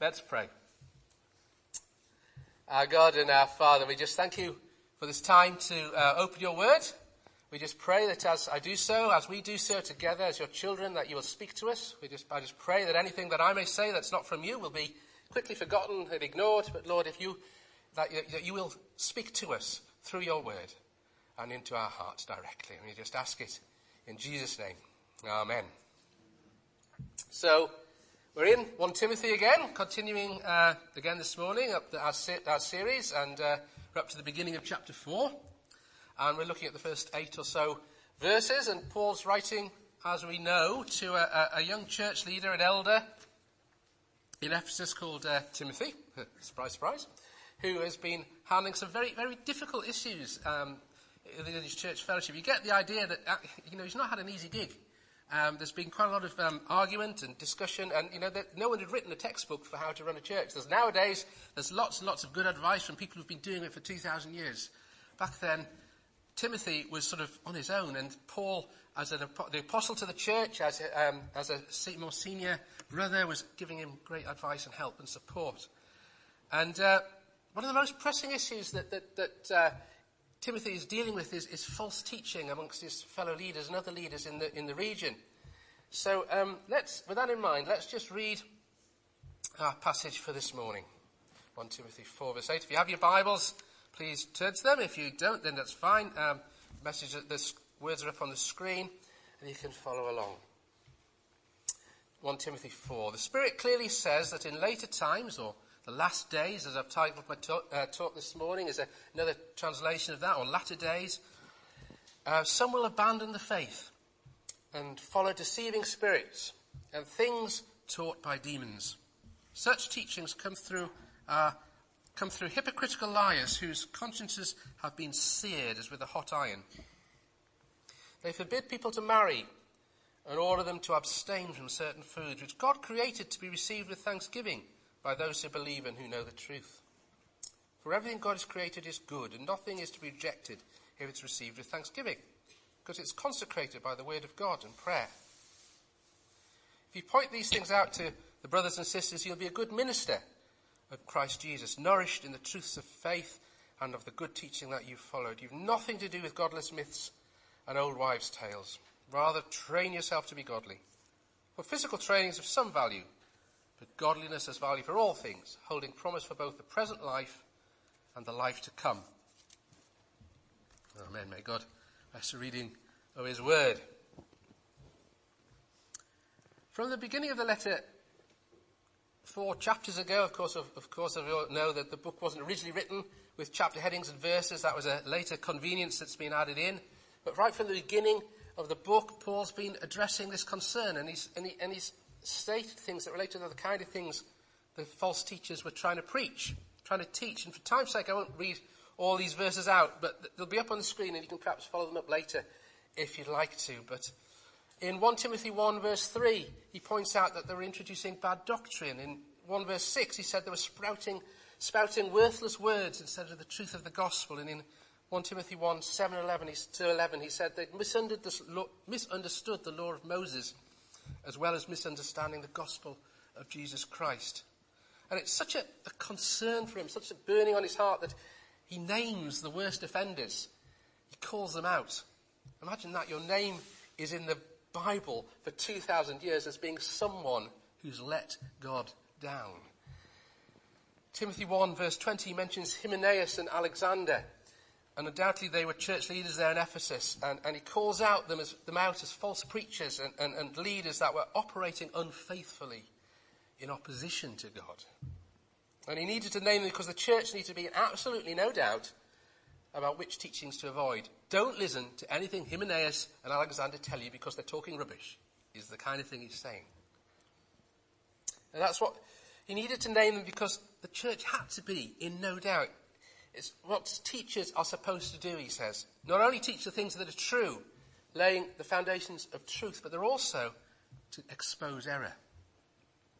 Let's pray. Our God and our Father, we just thank you for this time to uh, open your word. We just pray that as I do so, as we do so together as your children, that you will speak to us. We just, I just pray that anything that I may say that's not from you will be quickly forgotten and ignored. But Lord, if you, that that you will speak to us through your word and into our hearts directly. And we just ask it in Jesus' name. Amen. So, we're in 1 Timothy again, continuing uh, again this morning up the, our, our, series, and uh, we're up to the beginning of chapter 4. And we're looking at the first eight or so verses, and Paul's writing, as we know, to a, a young church leader, an elder in Ephesus called uh, Timothy, surprise, surprise, who has been handling some very, very difficult issues um, in his church fellowship. You get the idea that, uh, you know, he's not had an easy gig. Um, there's been quite a lot of um, argument and discussion, and you know, no one had written a textbook for how to run a church. There's nowadays, there's lots and lots of good advice from people who've been doing it for 2,000 years. Back then, Timothy was sort of on his own, and Paul, as an, the apostle to the church, as a, um, as a more senior brother, was giving him great advice and help and support. And uh, one of the most pressing issues that, that, that uh, Timothy is dealing with is, is, false teaching amongst his fellow leaders and other leaders in the, in the region. So um, let's, with that in mind, let's just read our passage for this morning. 1 Timothy 4 verse 8. If you have your Bibles, please turn to them. If you don't, then that's fine. Um, message, the words are up on the screen, and you can follow along. 1 Timothy 4. The Spirit clearly says that in later times, or the last days, as I've titled my talk, uh, talk this morning, is a, another translation of that, or latter days, uh, some will abandon the faith and follow deceiving spirits and things taught by demons. Such teachings come through uh, come through hypocritical liars whose consciences have been seared as with a hot iron. They forbid people to marry and order them to abstain from certain foods which God created to be received with thanksgiving by those who believe and who know the truth. For everything God has created is good, and nothing is to be rejected if it's received with thanksgiving, because it's consecrated by the word of God and prayer. If you point these things out to the brothers and sisters, you'll be a good minister of Christ Jesus, nourished in the truths of faith and of the good teaching that you've followed. You've nothing to do with godless myths and old wives' tales. Rather, train yourself to be godly. For physical training is of some value, but godliness has value for all things, holding promise for both the present life and the life to come. Amen. May God bless the reading of His word. From the beginning of the letter, four chapters ago. Of course, of, of course, I know that the book wasn't originally written with chapter headings and verses. That was a later convenience that's been added in. But right from the beginning of the book, Paul's been addressing this concern, and he's, and, he, and he's stated things that relate to the kind of things the false teachers were trying to preach, trying to teach. And for time's sake, I won't read all these verses out, but they'll be up on the screen, and you can perhaps follow them up later if you'd like to. But in 1 Timothy 1 verse 3, he points out that they were introducing bad doctrine. In 1 verse 6, he said they were sprouting, spouting worthless words instead of the truth of the gospel. And in 1 Timothy 1, 7, 11, to 11, he said they'd misunderstood the law of Moses as well as misunderstanding the gospel of Jesus Christ. And it's such a, a concern for him, such a burning on his heart that he names the worst offenders. He calls them out. Imagine that your name is in the Bible for 2,000 years as being someone who's let God down. Timothy 1 verse 20 mentions Hymenaeus and Alexander. And undoubtedly they were church leaders there in Ephesus. And, and he calls out them, as, them out as false preachers and, and, and leaders that were operating unfaithfully in opposition to God. And he needed to name them because the church needed to be in absolutely no doubt about which teachings to avoid. Don't listen to anything Hymenaeus and Alexander tell you because they're talking rubbish, is the kind of thing he's saying. And that's what he needed to name them because the church had to be in no doubt. It's what teachers are supposed to do, he says. Not only teach the things that are true, laying the foundations of truth, but they're also to expose error.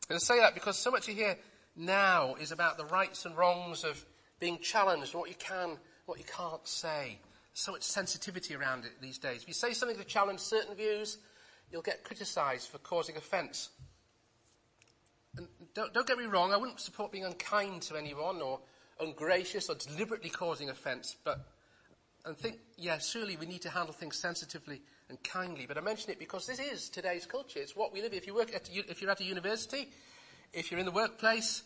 And I say that because so much you hear now is about the rights and wrongs of being challenged, what you can what you can't say. So much sensitivity around it these days. If you say something to challenge certain views, you'll get criticised for causing offence. And don't, don't get me wrong, I wouldn't support being unkind to anyone or ungracious or deliberately causing offence, but and think, yeah, surely we need to handle things sensitively and kindly. But I mention it because this is today's culture. It's what we live. If you work at, if you're at a university, if you're in the workplace,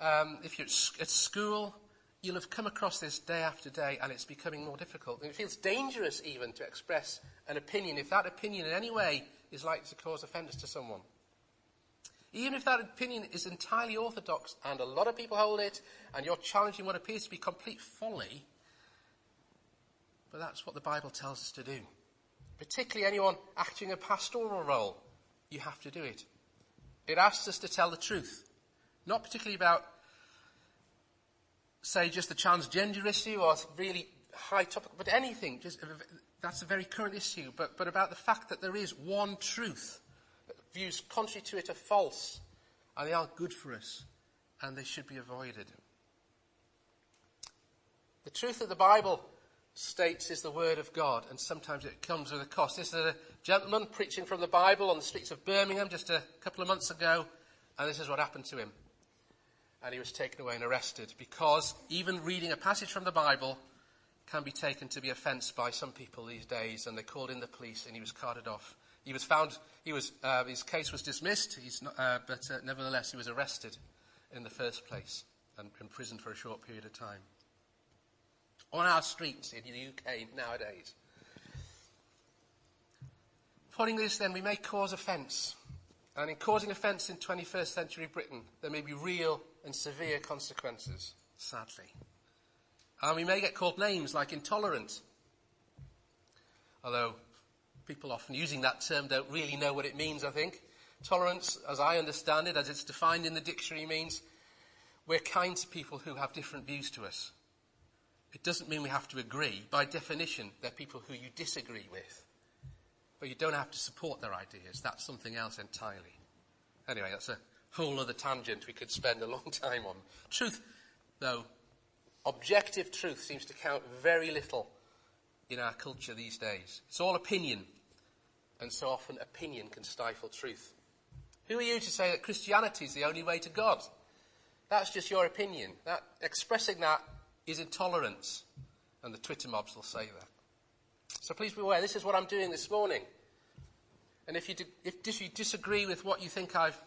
um, if you're at school, you'll have come across this day after day, and it's becoming more difficult. And it feels dangerous even to express an opinion if that opinion in any way is likely to cause offence to someone. Even if that opinion is entirely orthodox and a lot of people hold it, and you're challenging what appears to be complete folly, but that's what the Bible tells us to do. Particularly anyone acting a pastoral role, you have to do it. It asks us to tell the truth. Not particularly about, say, just the transgender issue or really high topic, but anything. Just, that's a very current issue. But, but about the fact that there is one truth. Views contrary to it are false, and they aren't good for us, and they should be avoided. The truth of the Bible states is the Word of God, and sometimes it comes with a cost. This is a gentleman preaching from the Bible on the streets of Birmingham just a couple of months ago, and this is what happened to him. And he was taken away and arrested because even reading a passage from the Bible can be taken to be offence by some people these days, and they called in the police and he was carted off. He was found, he was, uh, his case was dismissed, not, uh, but uh, nevertheless he was arrested in the first place and imprisoned for a short period of time on our streets in the UK nowadays. Putting this then, we may cause offence. And in causing offence in 21st century Britain, there may be real and severe consequences, sadly. And we may get called names like intolerant. Although people often using that term don't really know what it means, I think. Tolerance, as I understand it, as it's defined in the dictionary, means we're kind to people who have different views to us. It doesn't mean we have to agree. By definition, they're people who you disagree with. But you don't have to support their ideas. That's something else entirely. Anyway, that's a whole other tangent we could spend a long time on. Truth, though, objective truth seems to count very little in our culture these days. It's all opinion. And so often opinion can stifle truth. Who are you to say that Christianity is the only way to God? That's just your opinion. That, expressing that is intolerance. And the Twitter mobs will say that. So please be aware, this is what I'm doing this morning. And if you, if you disagree with what you think I've,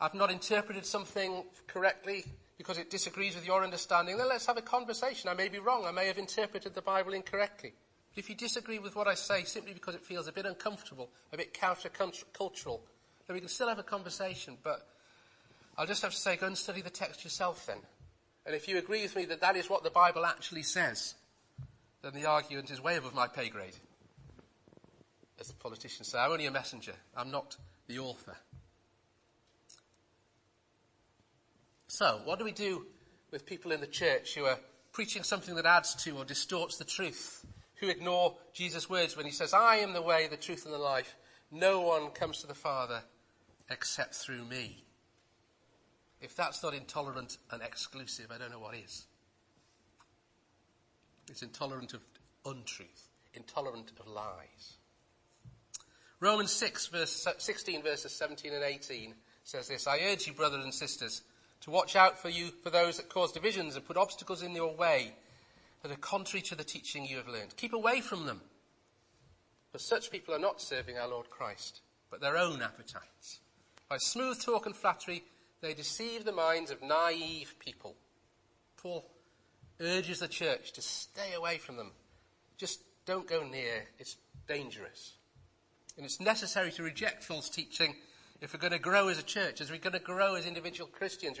I've not interpreted something correctly because it disagrees with your understanding, then let's have a conversation. I may be wrong. I may have interpreted the Bible incorrectly. But if you disagree with what I say simply because it feels a bit uncomfortable, a bit countercultural, then we can still have a conversation. But I'll just have to say, go and study the text yourself then. And if you agree with me that that is what the Bible actually says, then the argument is way above my pay grade. As the politicians say, I'm only a messenger. I'm not the author. So, what do we do with people in the church who are preaching something that adds to or distorts the truth? Who ignore Jesus' words when he says, I am the way, the truth, and the life. No one comes to the Father except through me. If that's not intolerant and exclusive, I don't know what is. It's intolerant of untruth, intolerant of lies. Romans 6, verse 16, verses 17 and 18 says this I urge you, brothers and sisters, to watch out for you for those that cause divisions and put obstacles in your way that are contrary to the teaching you have learned. Keep away from them. For such people are not serving our Lord Christ, but their own appetites. By smooth talk and flattery, they deceive the minds of naive people. Paul urges the church to stay away from them. Just don't go near. It's dangerous. And it's necessary to reject false teaching if we're going to grow as a church, as we're going to grow as individual Christians.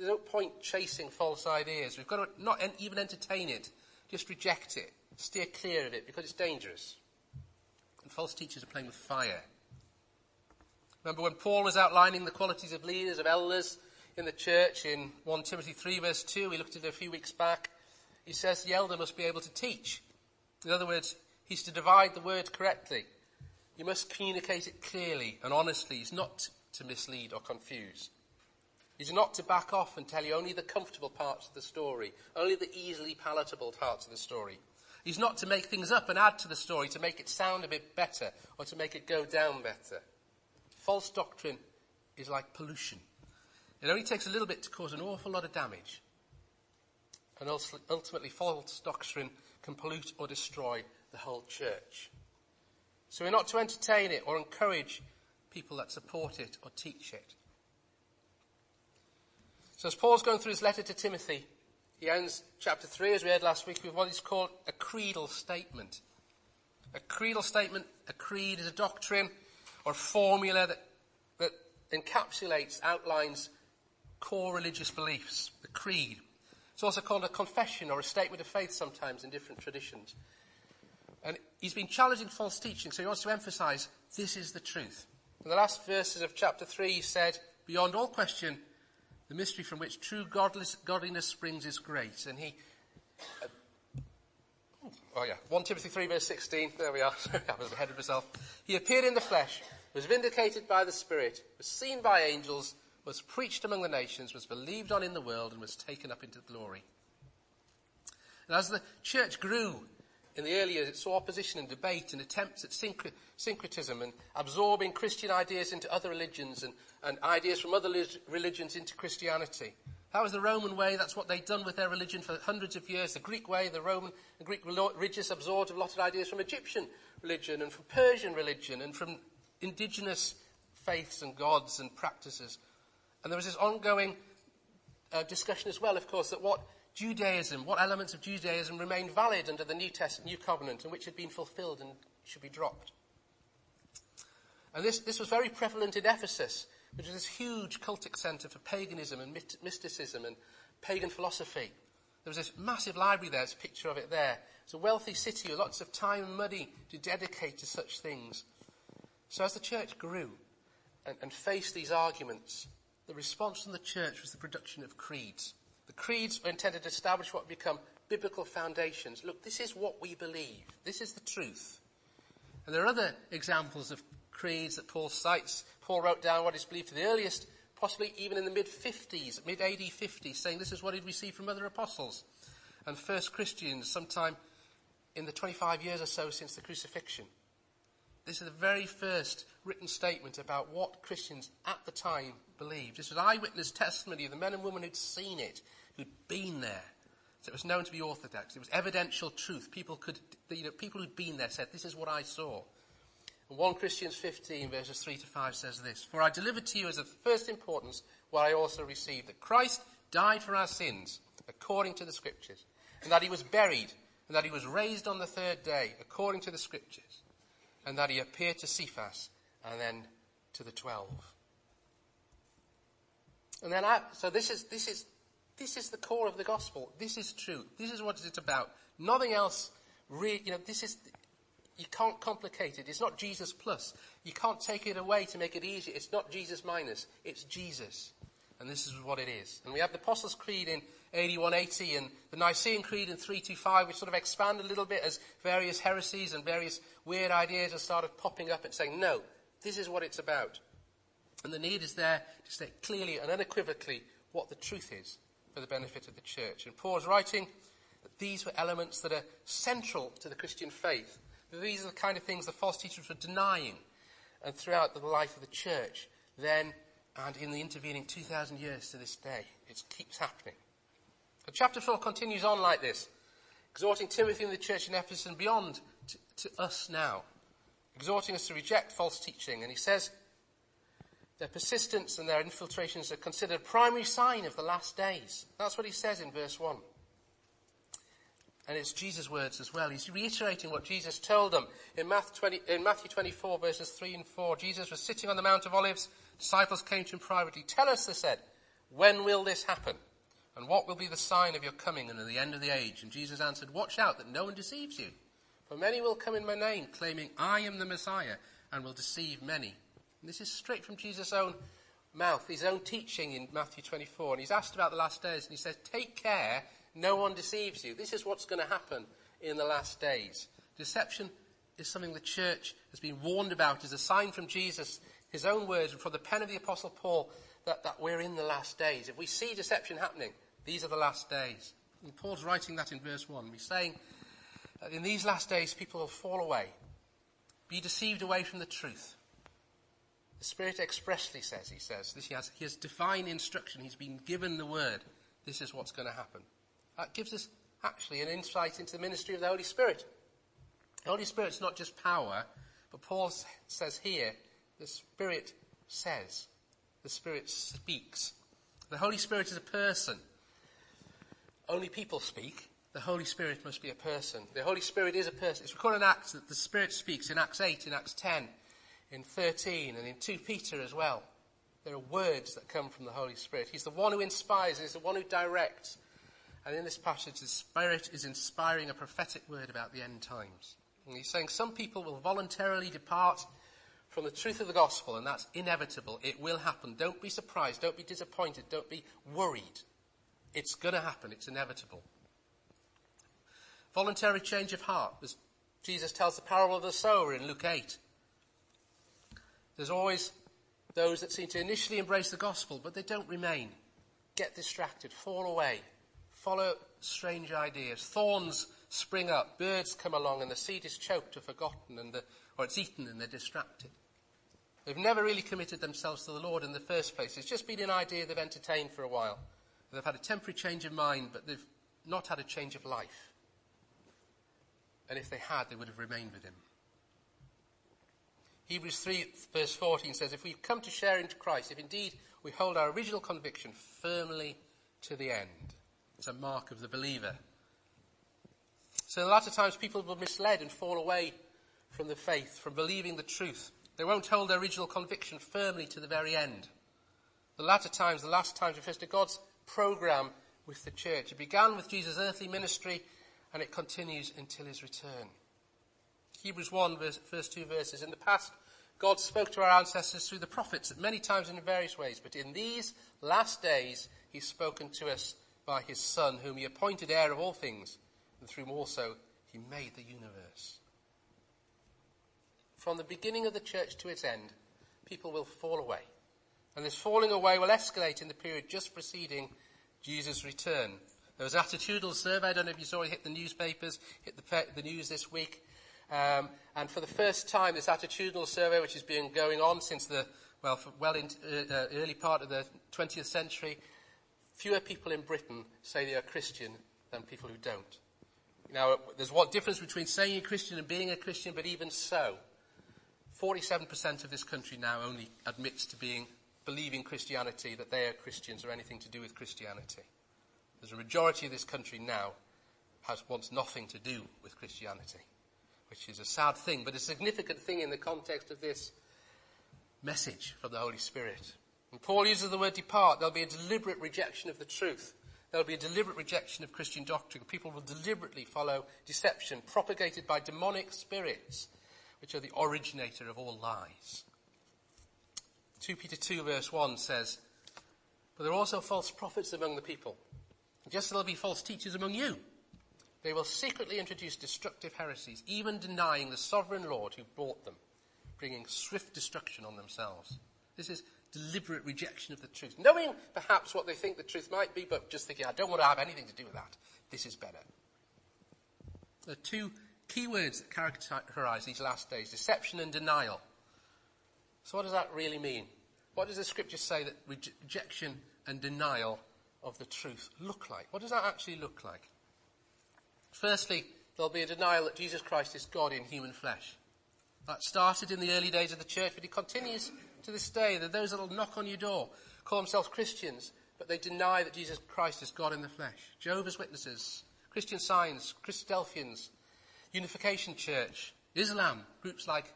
There's no point chasing false ideas. We've got to not even entertain it. Just reject it. Steer clear of it because it's dangerous. And false teachers are playing with fire. Remember when Paul was outlining the qualities of leaders, of elders in the church in 1 Timothy 3 verse 2, we looked at it a few weeks back. He says the elder must be able to teach. In other words, he's to divide the word correctly. You must communicate it clearly and honestly. He's not to mislead or confuse. He's not to back off and tell you only the comfortable parts of the story, only the easily palatable parts of the story. He's not to make things up and add to the story to make it sound a bit better or to make it go down better. False doctrine is like pollution. It only takes a little bit to cause an awful lot of damage. And ultimately, false doctrine can pollute or destroy the whole church. So we're not to entertain it or encourage people that support it or teach it. So as Paul's going through his letter to Timothy, he ends chapter 3, as we heard last week, with what is called a creedal statement. A creedal statement, a creed is a doctrine or formula that, that encapsulates, outlines core religious beliefs, the creed. It's also called a confession or a statement of faith sometimes in different traditions. And he's been challenging false teaching, so he wants to emphasize this is the truth. In the last verses of chapter 3, he said, Beyond all question, the mystery from which true godliness springs is great. And he. Uh, oh, yeah. 1 Timothy 3, verse 16. There we are. I was ahead of myself. He appeared in the flesh, was vindicated by the Spirit, was seen by angels, was preached among the nations, was believed on in the world, and was taken up into glory. And as the church grew in the early years, it saw opposition and debate and attempts at syncretism and absorbing Christian ideas into other religions and, and ideas from other religions into Christianity. That was the Roman way. That's what they'd done with their religion for hundreds of years. The Greek way, the Roman and Greek religious absorbed a lot of ideas from Egyptian religion and from Persian religion and from indigenous faiths and gods and practices. And there was this ongoing uh, discussion as well, of course, that what Judaism, what elements of Judaism remained valid under the New Testament, New Covenant, and which had been fulfilled and should be dropped. And this, this was very prevalent in Ephesus, which was this huge cultic center for paganism and mysticism and pagan philosophy. There was this massive library there, there's a picture of it there. It's a wealthy city with lots of time and money to dedicate to such things. So as the church grew and, and faced these arguments, the response from the church was the production of creeds. The creeds were intended to establish what become biblical foundations. Look, this is what we believe. This is the truth. And there are other examples of creeds that Paul cites. Paul wrote down what is believed to the earliest, possibly even in the mid 50s, mid AD 50s, saying this is what he'd received from other apostles and first Christians sometime in the 25 years or so since the crucifixion. This is the very first written statement about what Christians at the time believed. This was eyewitness testimony of the men and women who'd seen it, who'd been there. So it was known to be orthodox. It was evidential truth. People could, you know, people who'd been there said, this is what I saw. And 1 Corinthians 15 verses 3 to 5 says this, For I delivered to you as of first importance what I also received, that Christ died for our sins, according to the scriptures, and that he was buried, and that he was raised on the third day, according to the scriptures, and that he appeared to Cephas, and then to the twelve. And then, I, so this is, this is, this is the core of the gospel. This is true. This is what it's about. Nothing else you know, this is, you can't complicate it. It's not Jesus plus. You can't take it away to make it easier. It's not Jesus minus. It's Jesus. And this is what it is. And we have the Apostles' Creed in AD 180 and the Nicene Creed in 325, which sort of expand a little bit as various heresies and various weird ideas have started popping up and saying, no, this is what it's about. And the need is there to state clearly and unequivocally what the truth is for the benefit of the church. And Paul's writing that these were elements that are central to the Christian faith. These are the kind of things the false teachers were denying and throughout the life of the church then and in the intervening 2,000 years to this day. It keeps happening. Chapter 4 continues on like this, exhorting Timothy and the church in Ephesus and beyond to, to us now, exhorting us to reject false teaching. And he says, their persistence and their infiltrations are considered a primary sign of the last days. That's what he says in verse 1. And it's Jesus' words as well. He's reiterating what Jesus told them in Matthew, 20, in Matthew 24, verses 3 and 4. Jesus was sitting on the Mount of Olives. Disciples came to him privately. Tell us, they said, when will this happen? And what will be the sign of your coming and of the end of the age? And Jesus answered, Watch out that no one deceives you. For many will come in my name, claiming, I am the Messiah, and will deceive many. And this is straight from Jesus' own mouth, his own teaching in Matthew 24. And he's asked about the last days, and he says, Take care, no one deceives you. This is what's going to happen in the last days. Deception is something the church has been warned about as a sign from Jesus, his own words, and from the pen of the Apostle Paul, that, that we're in the last days. If we see deception happening, these are the last days. And Paul's writing that in verse 1. He's saying, in these last days, people will fall away, be deceived away from the truth. The Spirit expressly says, he says, this, he, has, he has divine instruction. He's been given the word. This is what's going to happen. That gives us actually an insight into the ministry of the Holy Spirit. The Holy Spirit's not just power, but Paul says here, the Spirit says. The Spirit speaks. The Holy Spirit is a person. Only people speak. The Holy Spirit must be a person. The Holy Spirit is a person. It's recorded in Acts that the Spirit speaks in Acts 8, in Acts 10, in 13, and in 2 Peter as well. There are words that come from the Holy Spirit. He's the one who inspires, he's the one who directs. And in this passage, the Spirit is inspiring a prophetic word about the end times. And he's saying some people will voluntarily depart from the truth of the gospel, and that's inevitable. It will happen. Don't be surprised. Don't be disappointed. Don't be worried. It's going to happen. It's inevitable. Voluntary change of heart, as Jesus tells the parable of the sower in Luke 8. There's always those that seem to initially embrace the gospel, but they don't remain. Get distracted, fall away, follow strange ideas. Thorns spring up, birds come along, and the seed is choked or forgotten, and the, or it's eaten and they're distracted. They've never really committed themselves to the Lord in the first place. It's just been an idea they've entertained for a while. They've had a temporary change of mind, but they've not had a change of life. And if they had, they would have remained with him. Hebrews 3, verse 14 says, If we come to share into Christ, if indeed we hold our original conviction firmly to the end, it's a mark of the believer. So, a lot of times people will misled and fall away from the faith, from believing the truth. They won't hold their original conviction firmly to the very end. The latter times, the last times refers to God's program with the church. It began with Jesus' earthly ministry and it continues until his return. Hebrews 1, verse, first two verses. In the past, God spoke to our ancestors through the prophets many times and in various ways, but in these last days, he's spoken to us by his Son, whom he appointed heir of all things, and through whom also he made the universe. From the beginning of the church to its end, people will fall away. And this falling away will escalate in the period just preceding Jesus' return. There was an attitudinal survey, I don't know if you saw it hit the newspapers, hit the, the news this week. Um, and for the first time, this attitudinal survey, which has been going on since the, well, well uh, uh, early part of the 20th century, fewer people in Britain say they are Christian than people who don't. Now, there's what difference between saying you're Christian and being a Christian, but even so, 47% of this country now only admits to being believing Christianity, that they are Christians or anything to do with Christianity. There's a majority of this country now has wants nothing to do with Christianity, which is a sad thing, but a significant thing in the context of this message from the Holy Spirit. And Paul uses the word depart. There'll be a deliberate rejection of the truth. There'll be a deliberate rejection of Christian doctrine. People will deliberately follow deception propagated by demonic spirits which are the originator of all lies. 2 Peter 2 verse 1 says, But there are also false prophets among the people, just as there'll be false teachers among you. They will secretly introduce destructive heresies, even denying the sovereign Lord who brought them, bringing swift destruction on themselves. This is deliberate rejection of the truth, knowing perhaps what they think the truth might be, but just thinking, I don't want to have anything to do with that. This is better. There are two key words that characterize these last days deception and denial. So, what does that really mean? What does the scripture say that rejection and denial of the truth look like? What does that actually look like? Firstly, there'll be a denial that Jesus Christ is God in human flesh. That started in the early days of the church, but it continues to this day. Are those that will knock on your door, call themselves Christians, but they deny that Jesus Christ is God in the flesh. Jehovah's Witnesses, Christian Science, Christadelphians, Unification Church, Islam, groups like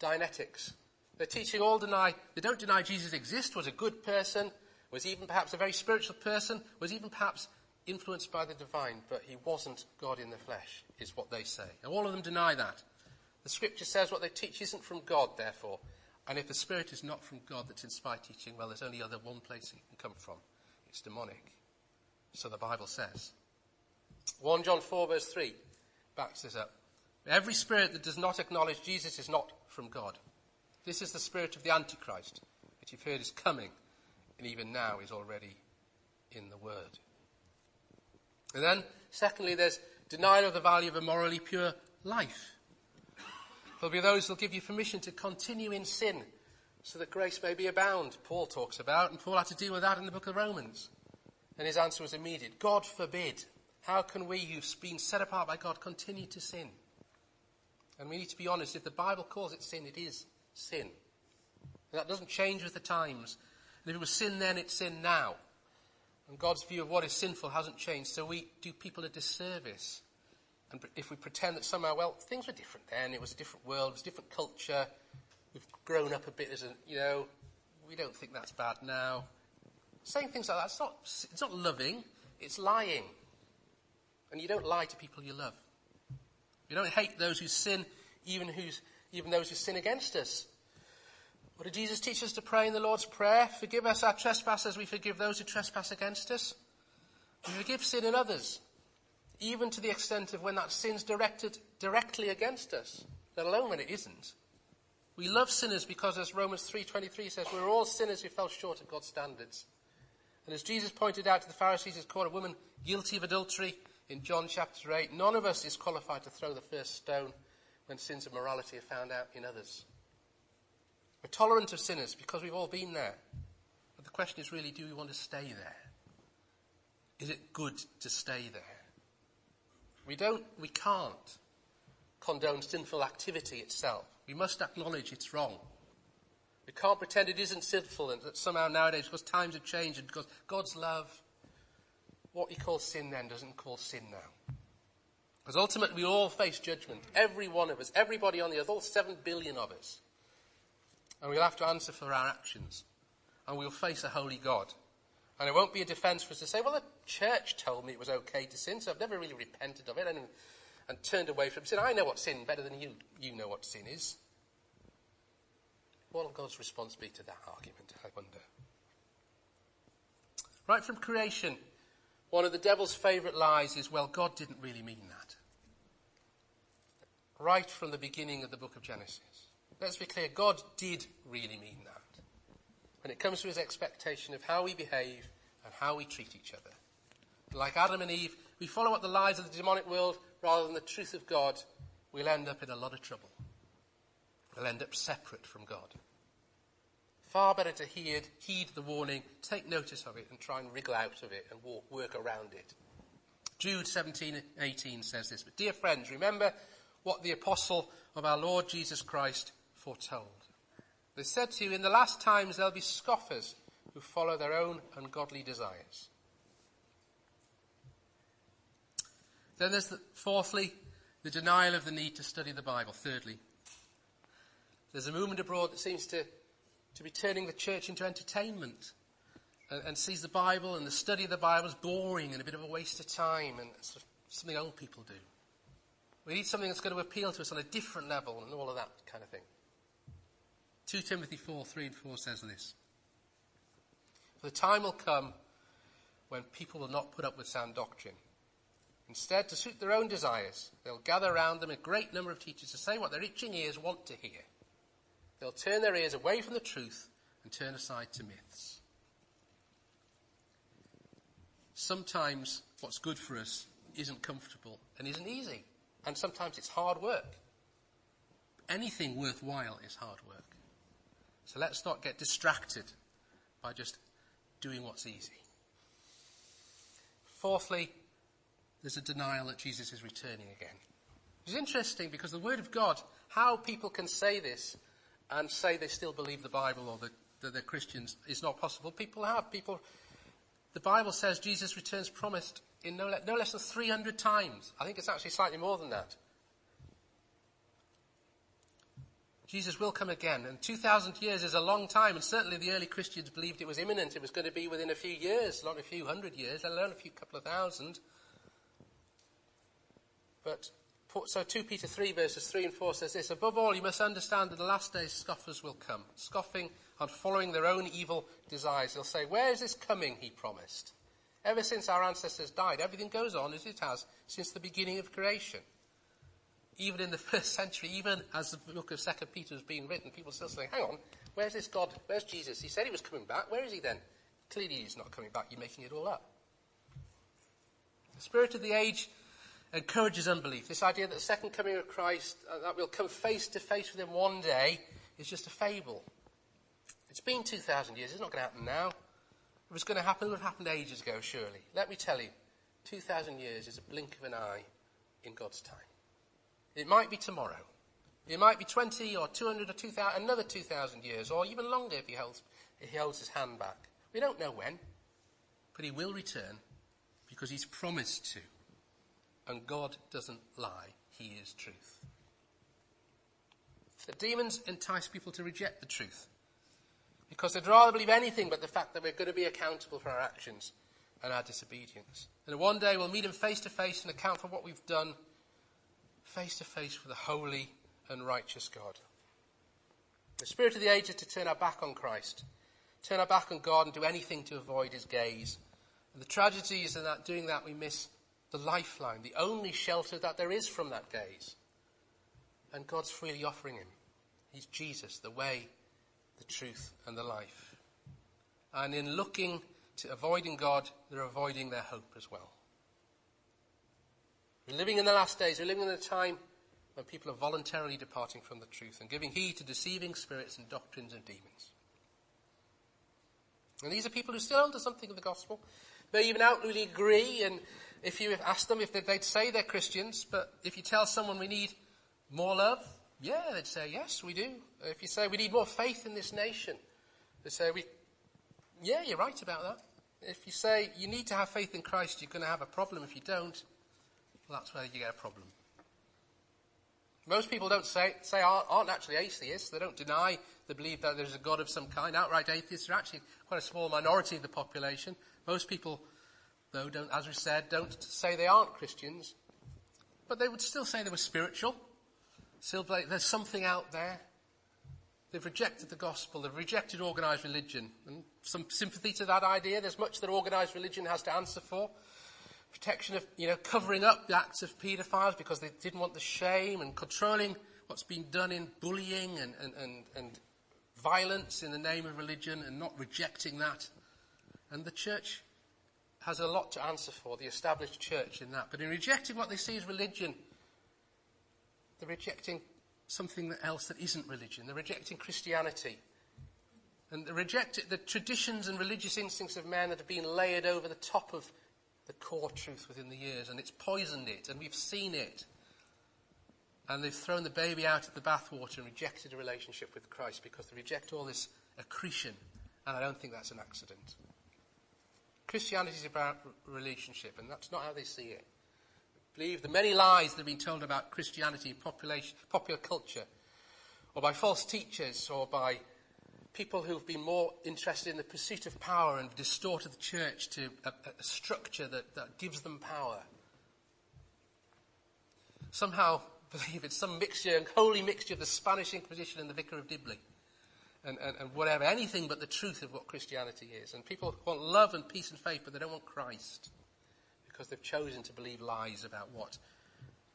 Dianetics. They're teaching all deny, they don't deny Jesus exists, was a good person, was even perhaps a very spiritual person, was even perhaps influenced by the divine, but he wasn't God in the flesh, is what they say. And all of them deny that. The scripture says what they teach isn't from God, therefore. And if the spirit is not from God that's inspired teaching, well, there's only other one place it can come from. It's demonic. So the Bible says. 1 John 4 verse 3 backs this up. Every spirit that does not acknowledge Jesus is not from God. This is the spirit of the Antichrist, which you've heard is coming, and even now is already. And then, secondly, there's denial of the value of a morally pure life. There'll be those who'll give you permission to continue in sin so that grace may be abound, Paul talks about, and Paul had to deal with that in the book of Romans. And his answer was immediate God forbid. How can we, who've been set apart by God, continue to sin? And we need to be honest if the Bible calls it sin, it is sin. And that doesn't change with the times. And if it was sin then, it's sin now. And God's view of what is sinful hasn't changed, so we do people a disservice. And if we pretend that somehow, well, things were different then, it was a different world, it was a different culture, we've grown up a bit as a, you know, we don't think that's bad now. Saying things like that, it's not, it's not loving, it's lying. And you don't lie to people you love. You don't hate those who sin, even, who's, even those who sin against us. What did Jesus teach us to pray in the Lord's Prayer? Forgive us our trespasses, we forgive those who trespass against us. We forgive sin in others, even to the extent of when that sin's directed directly against us, let alone when it isn't. We love sinners because, as Romans 3.23 says, we're all sinners who fell short of God's standards. And as Jesus pointed out to the Pharisees who called a woman guilty of adultery in John chapter 8, none of us is qualified to throw the first stone when sins of morality are found out in others. Tolerant of sinners because we've all been there. But the question is really, do we want to stay there? Is it good to stay there? We don't, we can't condone sinful activity itself. We must acknowledge it's wrong. We can't pretend it isn't sinful and that somehow nowadays, because times have changed and because God's love, what he calls sin then doesn't call sin now. Because ultimately we all face judgment. Every one of us, everybody on the earth, all seven billion of us. And we'll have to answer for our actions. And we'll face a holy God. And it won't be a defense for us to say, well, the church told me it was okay to sin, so I've never really repented of it and, and turned away from sin. I know what sin better than you, you know what sin is. What will God's response be to that argument, I wonder? Right from creation, one of the devil's favourite lies is, well, God didn't really mean that. Right from the beginning of the book of Genesis. Let's be clear, God did really mean that. When it comes to his expectation of how we behave and how we treat each other. Like Adam and Eve, we follow up the lies of the demonic world rather than the truth of God, we'll end up in a lot of trouble. We'll end up separate from God. Far better to heed, heed the warning, take notice of it, and try and wriggle out of it and walk, work around it. Jude 17, 18 says this. But dear friends, remember what the apostle of our Lord Jesus Christ foretold. They said to you, in the last times there'll be scoffers who follow their own ungodly desires. Then there's the, fourthly, the denial of the need to study the Bible. Thirdly, there's a movement abroad that seems to, to be turning the church into entertainment and, and sees the Bible and the study of the Bible as boring and a bit of a waste of time and sort of something old people do. We need something that's going to appeal to us on a different level and all of that kind of thing. 2 Timothy 4, 3 and 4 says this. For the time will come when people will not put up with sound doctrine. Instead, to suit their own desires, they'll gather around them a great number of teachers to say what their itching ears want to hear. They'll turn their ears away from the truth and turn aside to myths. Sometimes what's good for us isn't comfortable and isn't easy. And sometimes it's hard work. Anything worthwhile is hard work. So let's not get distracted by just doing what's easy. Fourthly, there's a denial that Jesus is returning again. It's interesting because the Word of God, how people can say this and say they still believe the Bible or that, that they're Christians is not possible. People have. People, the Bible says Jesus returns promised in no, no less than 300 times. I think it's actually slightly more than that. Jesus will come again. And 2,000 years is a long time, and certainly the early Christians believed it was imminent. It was going to be within a few years, not a few hundred years, let alone a few couple of thousand. But so 2 Peter 3 verses 3 and 4 says this, Above all, you must understand that the last days scoffers will come, scoffing and following their own evil desires. They'll say, where is this coming, he promised? Ever since our ancestors died, everything goes on as it has since the beginning of creation even in the first century, even as the book of Second Peter was being written, people still saying, hang on, where's this God? Where's Jesus? He said he was coming back. Where is he then? Clearly he's not coming back. You're making it all up. The spirit of the age encourages unbelief. This idea that the second coming of Christ, uh, that we'll come face to face with him one day, is just a fable. It's been 2,000 years. It's not going to happen now. It was going to happen, it would have happened ages ago, surely. Let me tell you, 2,000 years is a blink of an eye in God's time. It might be tomorrow. It might be 20 or 200 or 2,000, another 2,000 years, or even longer if he holds, if he holds his hand back. We don't know when, but he will return because he's promised to. And God doesn't lie, he is truth. The demons entice people to reject the truth because they'd rather believe anything but the fact that we're going to be accountable for our actions and our disobedience. And one day we'll meet him face to face and account for what we've done face to face with a holy and righteous God. The spirit of the age is to turn our back on Christ, turn our back on God and do anything to avoid his gaze. And the tragedy is that doing that we miss the lifeline, the only shelter that there is from that gaze. And God's freely offering him. He's Jesus, the way, the truth, and the life. And in looking to avoiding God, they're avoiding their hope as well. We're living in the last days. We're living in a time when people are voluntarily departing from the truth and giving heed to deceiving spirits and doctrines of demons. And these are people who still hold to something of the gospel. They even outwardly agree, and if you ask them if they'd say they're Christians, but if you tell someone we need more love, yeah, they'd say, yes, we do. If you say we need more faith in this nation, they say, we, yeah, you're right about that. If you say you need to have faith in Christ, you're going to have a problem if you don't, well, that's where you get a problem. Most people don't say, say aren't, actually atheists. They don't deny they believe that there's a God of some kind. Outright atheists are actually quite a small minority of the population. Most people, though, don't, as we said, don't say they aren't Christians. But they would still say they were spiritual. Still, there's something out there. They've rejected the gospel. They've rejected organized religion. And some sympathy to that idea. There's much that organized religion has to answer for protection of, you know, covering up the acts of paedophiles because they didn't want the shame and controlling what's been done in bullying and, and, and, and violence in the name of religion and not rejecting that. And the church has a lot to answer for, the established church in that. But in rejecting what they see as religion, they're rejecting something else that isn't religion. They're rejecting Christianity. And they reject the traditions and religious instincts of men that have been layered over the top of the core truth within the years, and it's poisoned it, and we've seen it. And they've thrown the baby out of the bathwater and rejected a relationship with Christ because they reject all this accretion, and I don't think that's an accident. Christianity is about relationship, and that's not how they see it. Believe the many lies that have been told about Christianity, population, popular culture, or by false teachers, or by people who've been more interested in the pursuit of power and distorted the church to a, a structure that, that gives them power. Somehow believe it's some mixture, and holy mixture of the Spanish Inquisition and the Vicar of Dibley. And, and, and, whatever, anything but the truth of what Christianity is. And people want love and peace and faith, but they don't want Christ because they've chosen to believe lies about what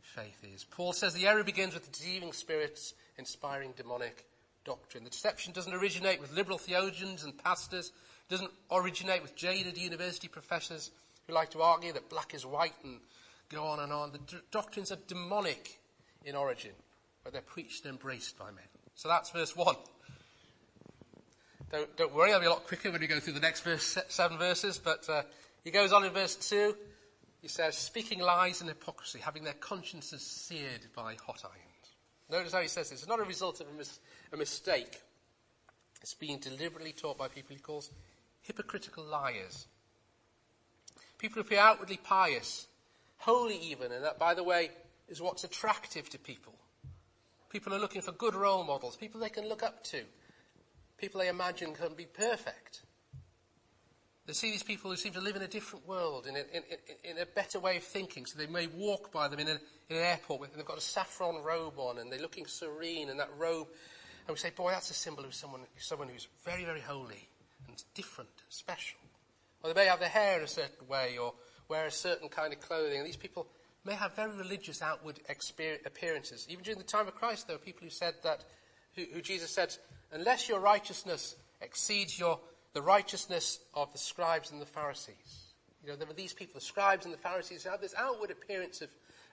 faith is. Paul says the error begins with deceiving spirits inspiring demonic doctrine. The deception doesn't originate with liberal theologians and pastors. It doesn't originate with jaded university professors who like to argue that black is white and go on and on. The d- doctrines are demonic in origin, but they're preached and embraced by men. So that's verse 1. Don't, don't worry, I'll be a lot quicker when we go through the next verse, seven verses, but uh, he goes on in verse 2. He says, speaking lies and hypocrisy, having their consciences seared by hot iron. Notice how he says this. It's not a result of a, mis- a mistake. It's being deliberately taught by people he calls hypocritical liars. People who appear outwardly pious, holy even, and that, by the way, is what's attractive to people. People are looking for good role models, people they can look up to, people they imagine can be perfect. They see these people who seem to live in a different world, in a, in, in, a better way of thinking, so they may walk by them in, a, in an airport with, and they've got a saffron robe on and they're looking serene in that robe. And we say, boy, that's a symbol of someone, someone who's very, very holy and different, and special. Or they may have their hair a certain way or wear a certain kind of clothing. And these people may have very religious outward appearances. Even during the time of Christ, there were people who said that, who, who Jesus said, unless your righteousness exceeds your the righteousness of the scribes and the Pharisees. You know, there were these people, the scribes and the Pharisees, had this outward appearance of,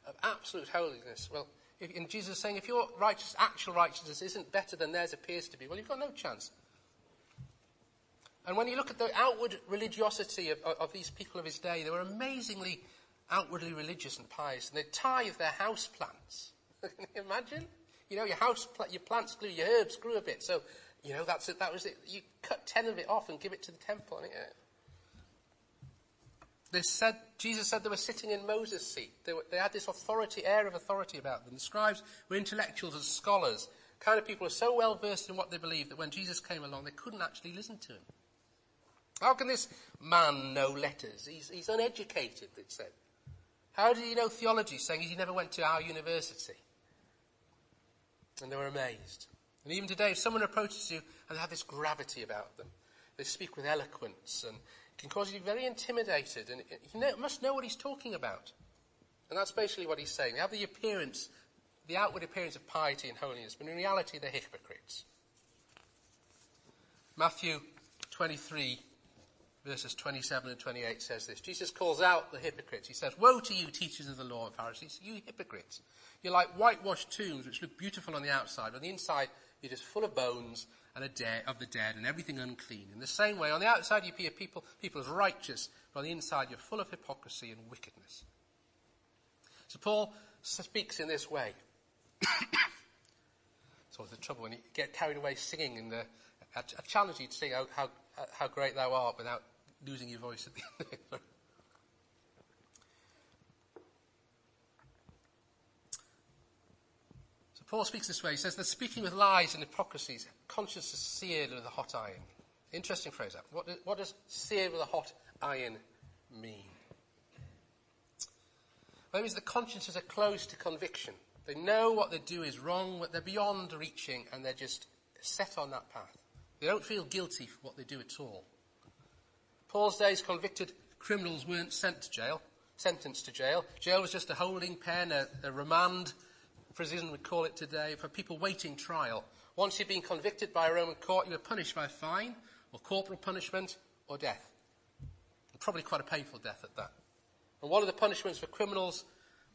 of absolute holiness. Well, if, and Jesus is saying, if your righteous, actual righteousness isn't better than theirs appears to be, well, you've got no chance. And when you look at the outward religiosity of, of, of these people of his day, they were amazingly outwardly religious and pious. And they tithe their house plants. Can you imagine? You know, your house, your plants grew, your herbs grew a bit. So, you know, that's it, that was it. You cut ten of it off and give it to the temple. They said, Jesus said they were sitting in Moses' seat. They, were, they had this authority, air of authority about them. The scribes were intellectuals and scholars, kind of people who are so well versed in what they believed that when Jesus came along, they couldn't actually listen to him. How can this man know letters? He's, he's uneducated, they said. How did he know theology, saying he never went to our university? And they were amazed. And even today, if someone approaches you and they have this gravity about them, they speak with eloquence and it can cause you to be very intimidated and he must know what he's talking about. And that's basically what he's saying. They have the appearance, the outward appearance of piety and holiness, but in reality they're hypocrites. Matthew 23 verses 27 and 28 says this. Jesus calls out the hypocrites. He says, Woe to you, teachers of the law and Pharisees, you hypocrites. You're like whitewashed tombs which look beautiful on the outside, but on the inside you're just full of bones and of the dead and everything unclean. In the same way, on the outside you appear people, people as righteous, but on the inside you're full of hypocrisy and wickedness. So Paul speaks in this way. it's always the trouble when you get carried away singing and I, challenge you to sing oh, how, how, how great thou art without losing your voice at the end. so Paul speaks this way. He says, they're speaking with lies and hypocrisies, conscience is seared with a hot iron. Interesting phrase that. What does, what does seared with a hot iron mean? It means the consciences are closed to conviction. They know what they do is wrong, but they're beyond reaching, and they're just set on that path. They don't feel guilty for what they do at all. Paul's days, convicted criminals weren't sent to jail, sentenced to jail. Jail was just a holding pen, a, a remand, prison would call it today, for people waiting trial. Once you'd been convicted by a Roman court, you were punished by fine, or corporal punishment, or death. And probably quite a painful death at that. And one of the punishments for criminals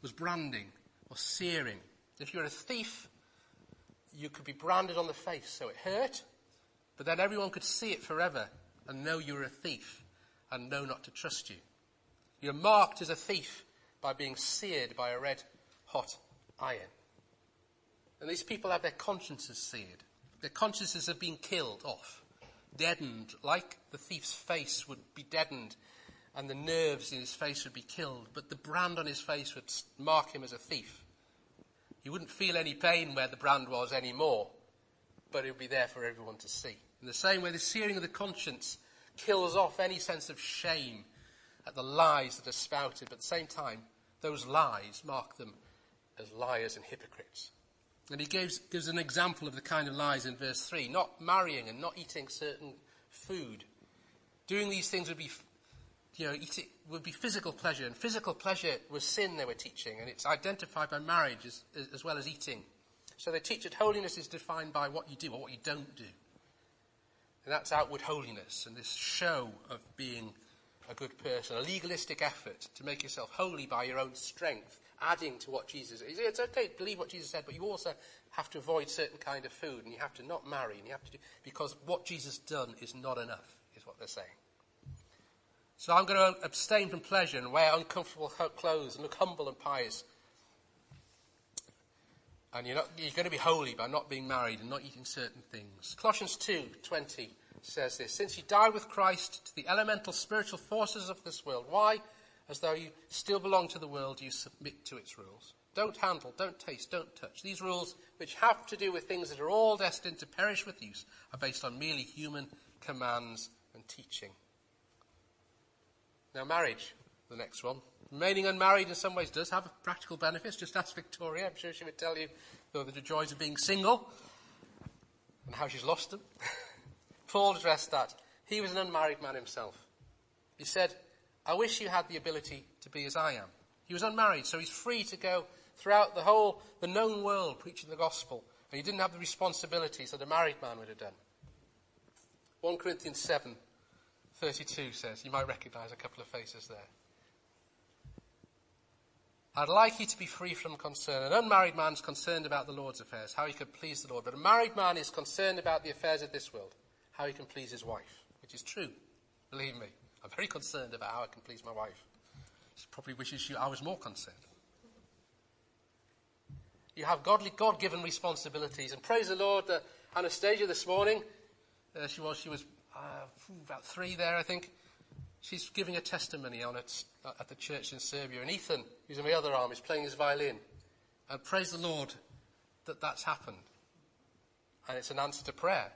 was branding, or searing. If you were a thief, you could be branded on the face, so it hurt, but then everyone could see it forever and know you were a thief and know not to trust you. You're marked as a thief by being seared by a red hot iron. And these people have their consciences seared. Their consciences have been killed off, deadened, like the thief's face would be deadened and the nerves in his face would be killed, but the brand on his face would mark him as a thief. He wouldn't feel any pain where the brand was anymore, but it would be there for everyone to see. In the same way, the searing of the conscience kills off any sense of shame at the lies that are spouted, but at the same time, those lies mark them as liars and hypocrites. And he gives, gives an example of the kind of lies in verse 3 not marrying and not eating certain food. Doing these things would be, you know, eating, would be physical pleasure, and physical pleasure was sin they were teaching, and it's identified by marriage as, as well as eating. So they teach that holiness is defined by what you do or what you don't do. And that's outward holiness and this show of being a good person, a legalistic effort to make yourself holy by your own strength, adding to what Jesus is. It's okay to believe what Jesus said, but you also have to avoid certain kind of food and you have to not marry and you have to do, because what Jesus done is not enough, is what they're saying. So I'm going to abstain from pleasure and wear uncomfortable clothes and look humble and pious and you're, not, you're going to be holy by not being married and not eating certain things. Colossians 2:20 says this: Since you died with Christ to the elemental spiritual forces of this world, why, as though you still belong to the world, you submit to its rules? Don't handle, don't taste, don't touch. These rules, which have to do with things that are all destined to perish with use, are based on merely human commands and teaching. Now, marriage, the next one. Remaining unmarried in some ways does have practical benefits. Just ask Victoria. I'm sure she would tell you the joys of being single and how she's lost them. Paul addressed that. He was an unmarried man himself. He said, I wish you had the ability to be as I am. He was unmarried, so he's free to go throughout the whole, the known world preaching the gospel. And he didn't have the responsibilities that a married man would have done. 1 Corinthians 7, 32 says, you might recognize a couple of faces there. I'd like you to be free from concern. An unmarried man's concerned about the Lord's affairs, how he can please the Lord. But a married man is concerned about the affairs of this world, how he can please his wife, which which is true. Believe me. I'm very concerned about how I can please my wife. She probably wishes she, I was more concerned. You have godly, God-given responsibilities. And praise the Lord, uh, Anastasia this morning, uh, she was, she was uh, about three there, I think. She's giving a testimony on it uh, at the church in Serbia. And Ethan, who's in my other arm, is playing his violin. And praise the Lord that that's happened. And it's an answer to prayer.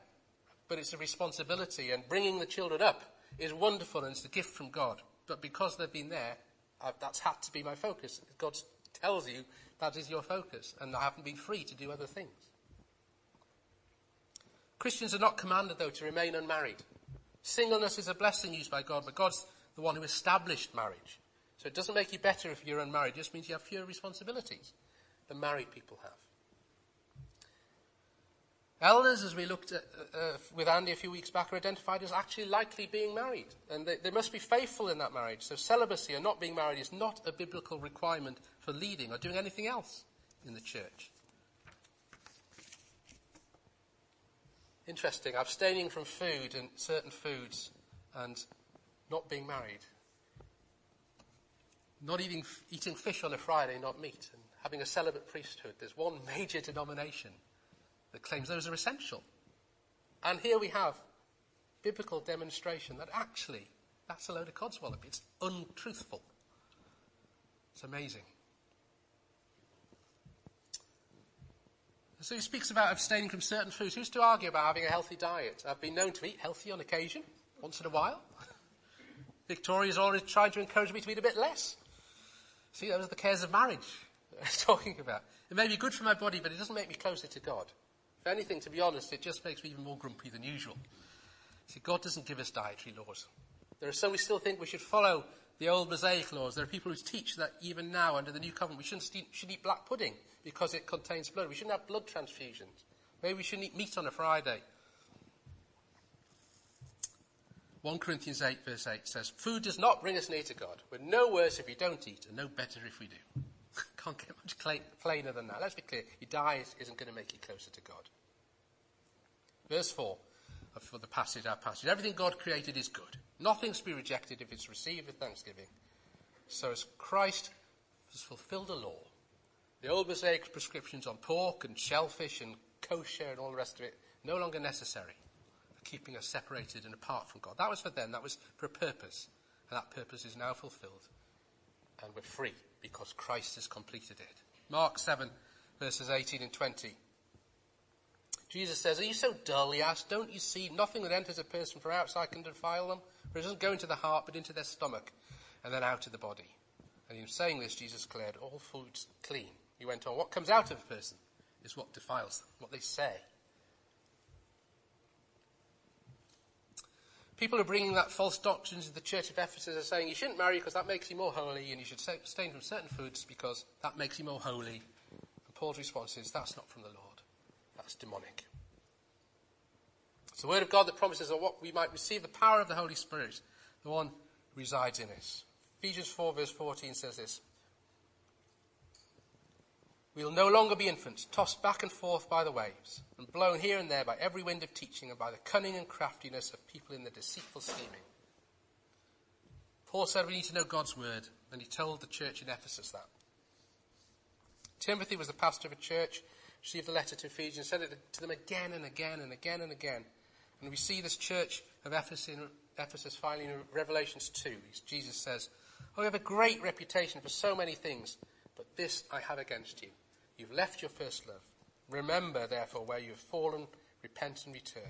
But it's a responsibility. And bringing the children up is wonderful and it's a gift from God. But because they've been there, I've, that's had to be my focus. God tells you that is your focus. And I haven't been free to do other things. Christians are not commanded, though, to remain unmarried. Singleness is a blessing used by God, but God's the one who established marriage. So it doesn't make you better if you're unmarried, it just means you have fewer responsibilities than married people have. Elders, as we looked at uh, uh, with Andy a few weeks back, are identified as actually likely being married. And they, they must be faithful in that marriage. So celibacy or not being married is not a biblical requirement for leading or doing anything else in the church. Interesting. Abstaining from food and certain foods and not being married. Not eating, eating fish on a Friday, not meat. And having a celibate priesthood. There's one major denomination that claims those are essential. And here we have biblical demonstration that actually that's a load of codswallop. It's untruthful. It's amazing. So he speaks about abstaining from certain foods. Who's to argue about having a healthy diet? I've been known to eat healthy on occasion, once in a while. Victoria's always tried to encourage me to eat a bit less. See, those are the cares of marriage I was talking about. It may be good for my body, but it doesn't make me closer to God. If anything, to be honest, it just makes me even more grumpy than usual. See, God doesn't give us dietary laws. There are some we still think we should follow the old Mosaic laws. There are people who teach that even now, under the new covenant, we shouldn't eat, should eat black pudding because it contains blood. We shouldn't have blood transfusions. Maybe we shouldn't eat meat on a Friday. 1 Corinthians 8 verse 8 says, Food does not bring us near to God. We're no worse if we don't eat and no better if we do. Can't get much plainer than that. Let's be clear. Your diet isn't going to make you closer to God. Verse 4 for the passage, our passage. Everything God created is good. Nothing's to be rejected if it's received with thanksgiving. So as Christ has fulfilled the law, the old Mosaic prescriptions on pork and shellfish and kosher and all the rest of it, no longer necessary for keeping us separated and apart from God. That was for them, that was for a purpose. And that purpose is now fulfilled. And we're free because Christ has completed it. Mark 7, verses 18 and 20. Jesus says, Are you so dull? He asked. Don't you see nothing that enters a person from outside can defile them? For it doesn't go into the heart, but into their stomach, and then out of the body. And in saying this, Jesus declared all foods clean. He went on, What comes out of a person is what defiles them, what they say. People are bringing that false doctrine to the church of Ephesus are saying you shouldn't marry because that makes you more holy, and you should abstain from certain foods because that makes you more holy. And Paul's response is that's not from the Lord. That's demonic. It's the word of God that promises that what we might receive the power of the Holy Spirit, the one who resides in us. Ephesians 4 verse 14 says this. We will no longer be infants, tossed back and forth by the waves, and blown here and there by every wind of teaching and by the cunning and craftiness of people in the deceitful scheming. Paul said we need to know God's word, and he told the church in Ephesus that. Timothy was the pastor of a church, received the letter to Ephesians, said it to them again and again and again and again. And we see this church of Ephesus, in, Ephesus finally in Revelations 2. Jesus says, Oh, you have a great reputation for so many things, but this I have against you You've left your first love. Remember, therefore, where you have fallen, repent and return.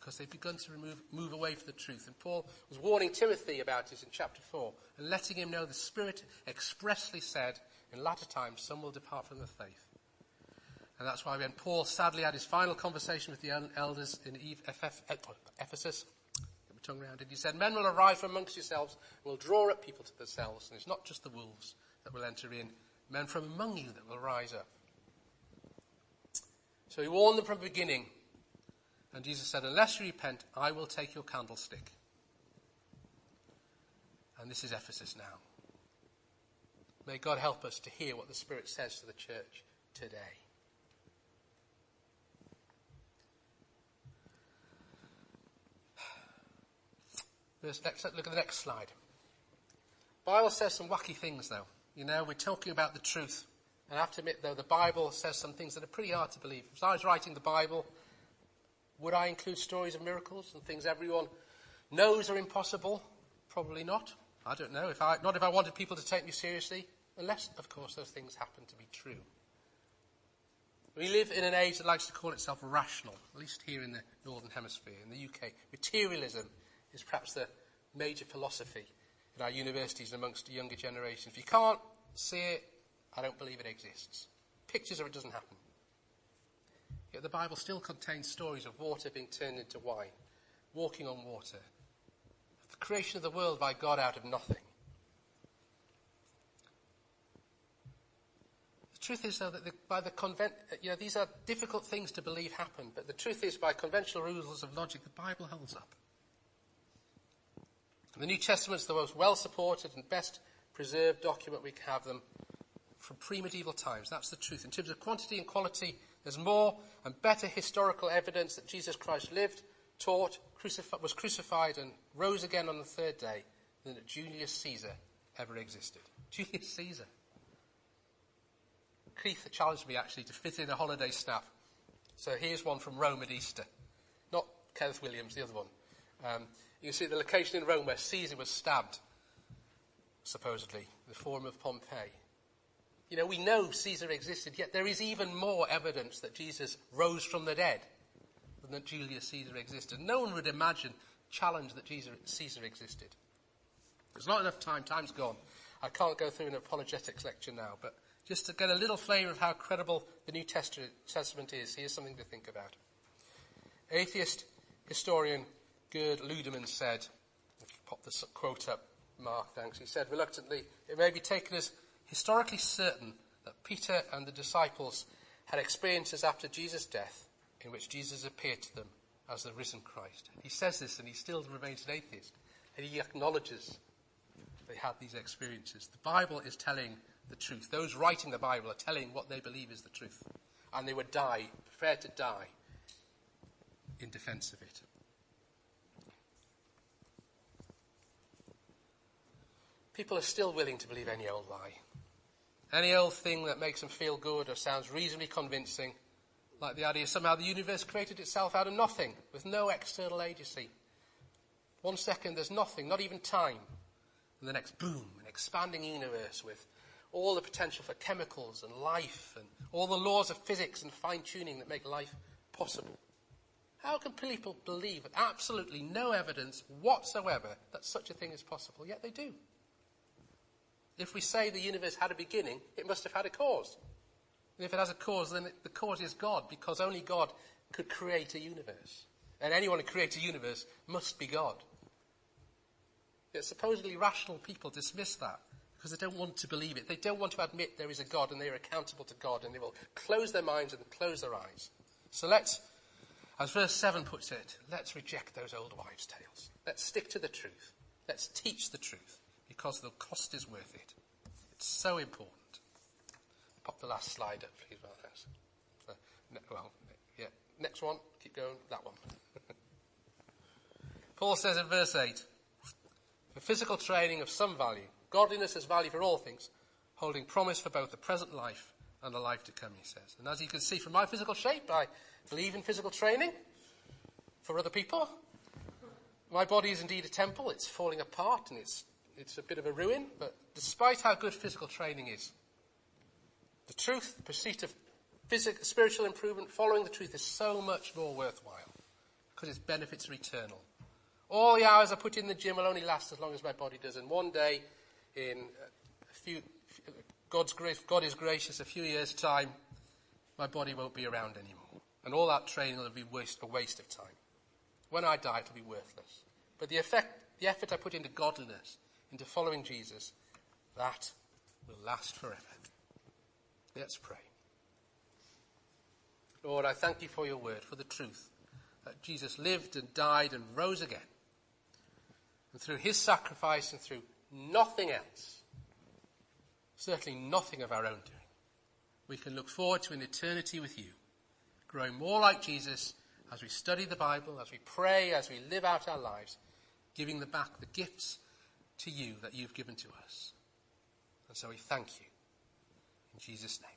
Because they've begun to remove, move away from the truth. And Paul was warning Timothy about this in chapter 4 and letting him know the Spirit expressly said, in latter times, some will depart from the faith. And that's why when Paul sadly had his final conversation with the elders in Ephesus, get my tongue around it, he said, Men will arise from amongst yourselves and will draw up people to themselves. And it's not just the wolves that will enter in, men from among you that will rise up. So he warned them from the beginning. And Jesus said, Unless you repent, I will take your candlestick. And this is Ephesus now. May God help us to hear what the Spirit says to the church today. Verse, let's look at the next slide. Bible says some wacky things though. You know, we're talking about the truth. And I have to admit though, the Bible says some things that are pretty hard to believe. If I was writing the Bible, would I include stories of miracles and things everyone knows are impossible? Probably not. I don't know. If I, not if I wanted people to take me seriously, unless, of course, those things happen to be true. We live in an age that likes to call itself rational, at least here in the Northern Hemisphere. In the UK, materialism is perhaps the major philosophy in our universities and amongst the younger generation. If you can't see it, I don't believe it exists. Pictures of it doesn't happen. Yet the Bible still contains stories of water being turned into wine, walking on water, the creation of the world by God out of nothing. The truth is, though, that the, by the convent, you know, these are difficult things to believe happen, but the truth is, by conventional rules of logic, the Bible holds up. The New Testament is the most well supported and best preserved document we have them from pre medieval times. That's the truth. In terms of quantity and quality, there's more and better historical evidence that Jesus Christ lived, taught, was crucified, and rose again on the third day than that Julius Caesar ever existed. Julius Caesar. Keith challenged me actually to fit in a holiday snap. So here's one from Rome at Easter. Not Kenneth Williams, the other one. Um, you see the location in Rome where Caesar was stabbed, supposedly, the Forum of Pompeii. You know, we know Caesar existed, yet there is even more evidence that Jesus rose from the dead than that Julius Caesar existed. No one would imagine, challenge that Jesus, Caesar existed. There's not enough time, time's gone. I can't go through an apologetics lecture now, but just to get a little flavour of how credible the New Testament is, here's something to think about. Atheist historian Gerd Ludemann said, if you pop this quote up, Mark, thanks, he said reluctantly, it may be taken as historically certain that Peter and the disciples had experiences after Jesus' death in which Jesus appeared to them as the risen Christ. He says this and he still remains an atheist. And he acknowledges they had these experiences. The Bible is telling the truth. Those writing the Bible are telling what they believe is the truth. And they would die, prepared to die in defense of it. People are still willing to believe any old lie. Any old thing that makes them feel good or sounds reasonably convincing, like the idea somehow the universe created itself out of nothing, with no external agency. One second there's nothing, not even time. And the next, boom, an expanding universe with all the potential for chemicals and life and all the laws of physics and fine tuning that make life possible. How can people believe with absolutely no evidence whatsoever that such a thing is possible? Yet they do. If we say the universe had a beginning, it must have had a cause. And if it has a cause, then the cause is God, because only God could create a universe. And anyone who creates a universe must be God. Yet supposedly rational people dismiss that because they don't want to believe it. They don't want to admit there is a God and they are accountable to God and they will close their minds and close their eyes. So let's, as verse 7 puts it, let's reject those old wives' tales. Let's stick to the truth. Let's teach the truth because the cost is worth it. It's so important. Pop the last slide up, please, well, uh, ne- well, yeah, next one, keep going, that one. Paul says in verse 8, for physical training of some value, godliness has value for all things, holding promise for both the present life and the life to come, he says. And as you can see from my physical shape, I believe in physical training for other people. My body is indeed a temple. It's falling apart and it's it's a bit of a ruin, but despite how good physical training is, the truth, the pursuit of physical, spiritual improvement, following the truth is so much more worthwhile because its benefits are eternal. All the hours I put in the gym will only last as long as my body does, and one day, in a few, God's grace, God is gracious, a few years' time, my body won't be around anymore. And all that training will be waste, a waste of time. When I die, it'll be worthless. But the effect, the effort I put into godliness, into following Jesus, that will last forever. Let's pray. Lord, I thank you for your word, for the truth that Jesus lived and died and rose again. And through his sacrifice and through nothing else, certainly nothing of our own doing, we can look forward to an eternity with you, growing more like Jesus as we study the Bible, as we pray, as we live out our lives, giving the back the gifts to you that you've given to us. And so we thank you. In Jesus' name.